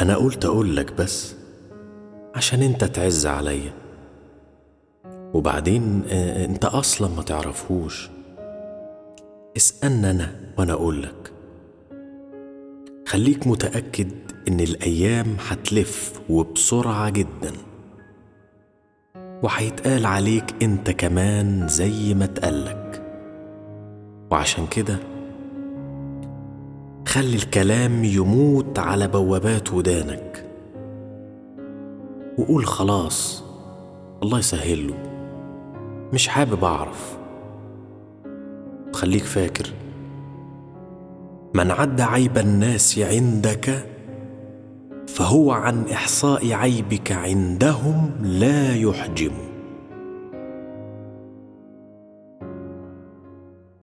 أنا قلت أقول لك بس عشان أنت تعز عليا. وبعدين آه، أنت أصلا ما تعرفهوش. اسألني أنا وأنا أقول لك خليك متأكد إن الأيام هتلف وبسرعة جدا. وهيتقال عليك أنت كمان زي ما اتقالك. وعشان كده خلي الكلام يموت على بوابات ودانك. وقول خلاص الله يسهله. مش حابب أعرف. خليك فاكر. من عد عيب الناس عندك فهو عن إحصاء عيبك عندهم لا يحجم.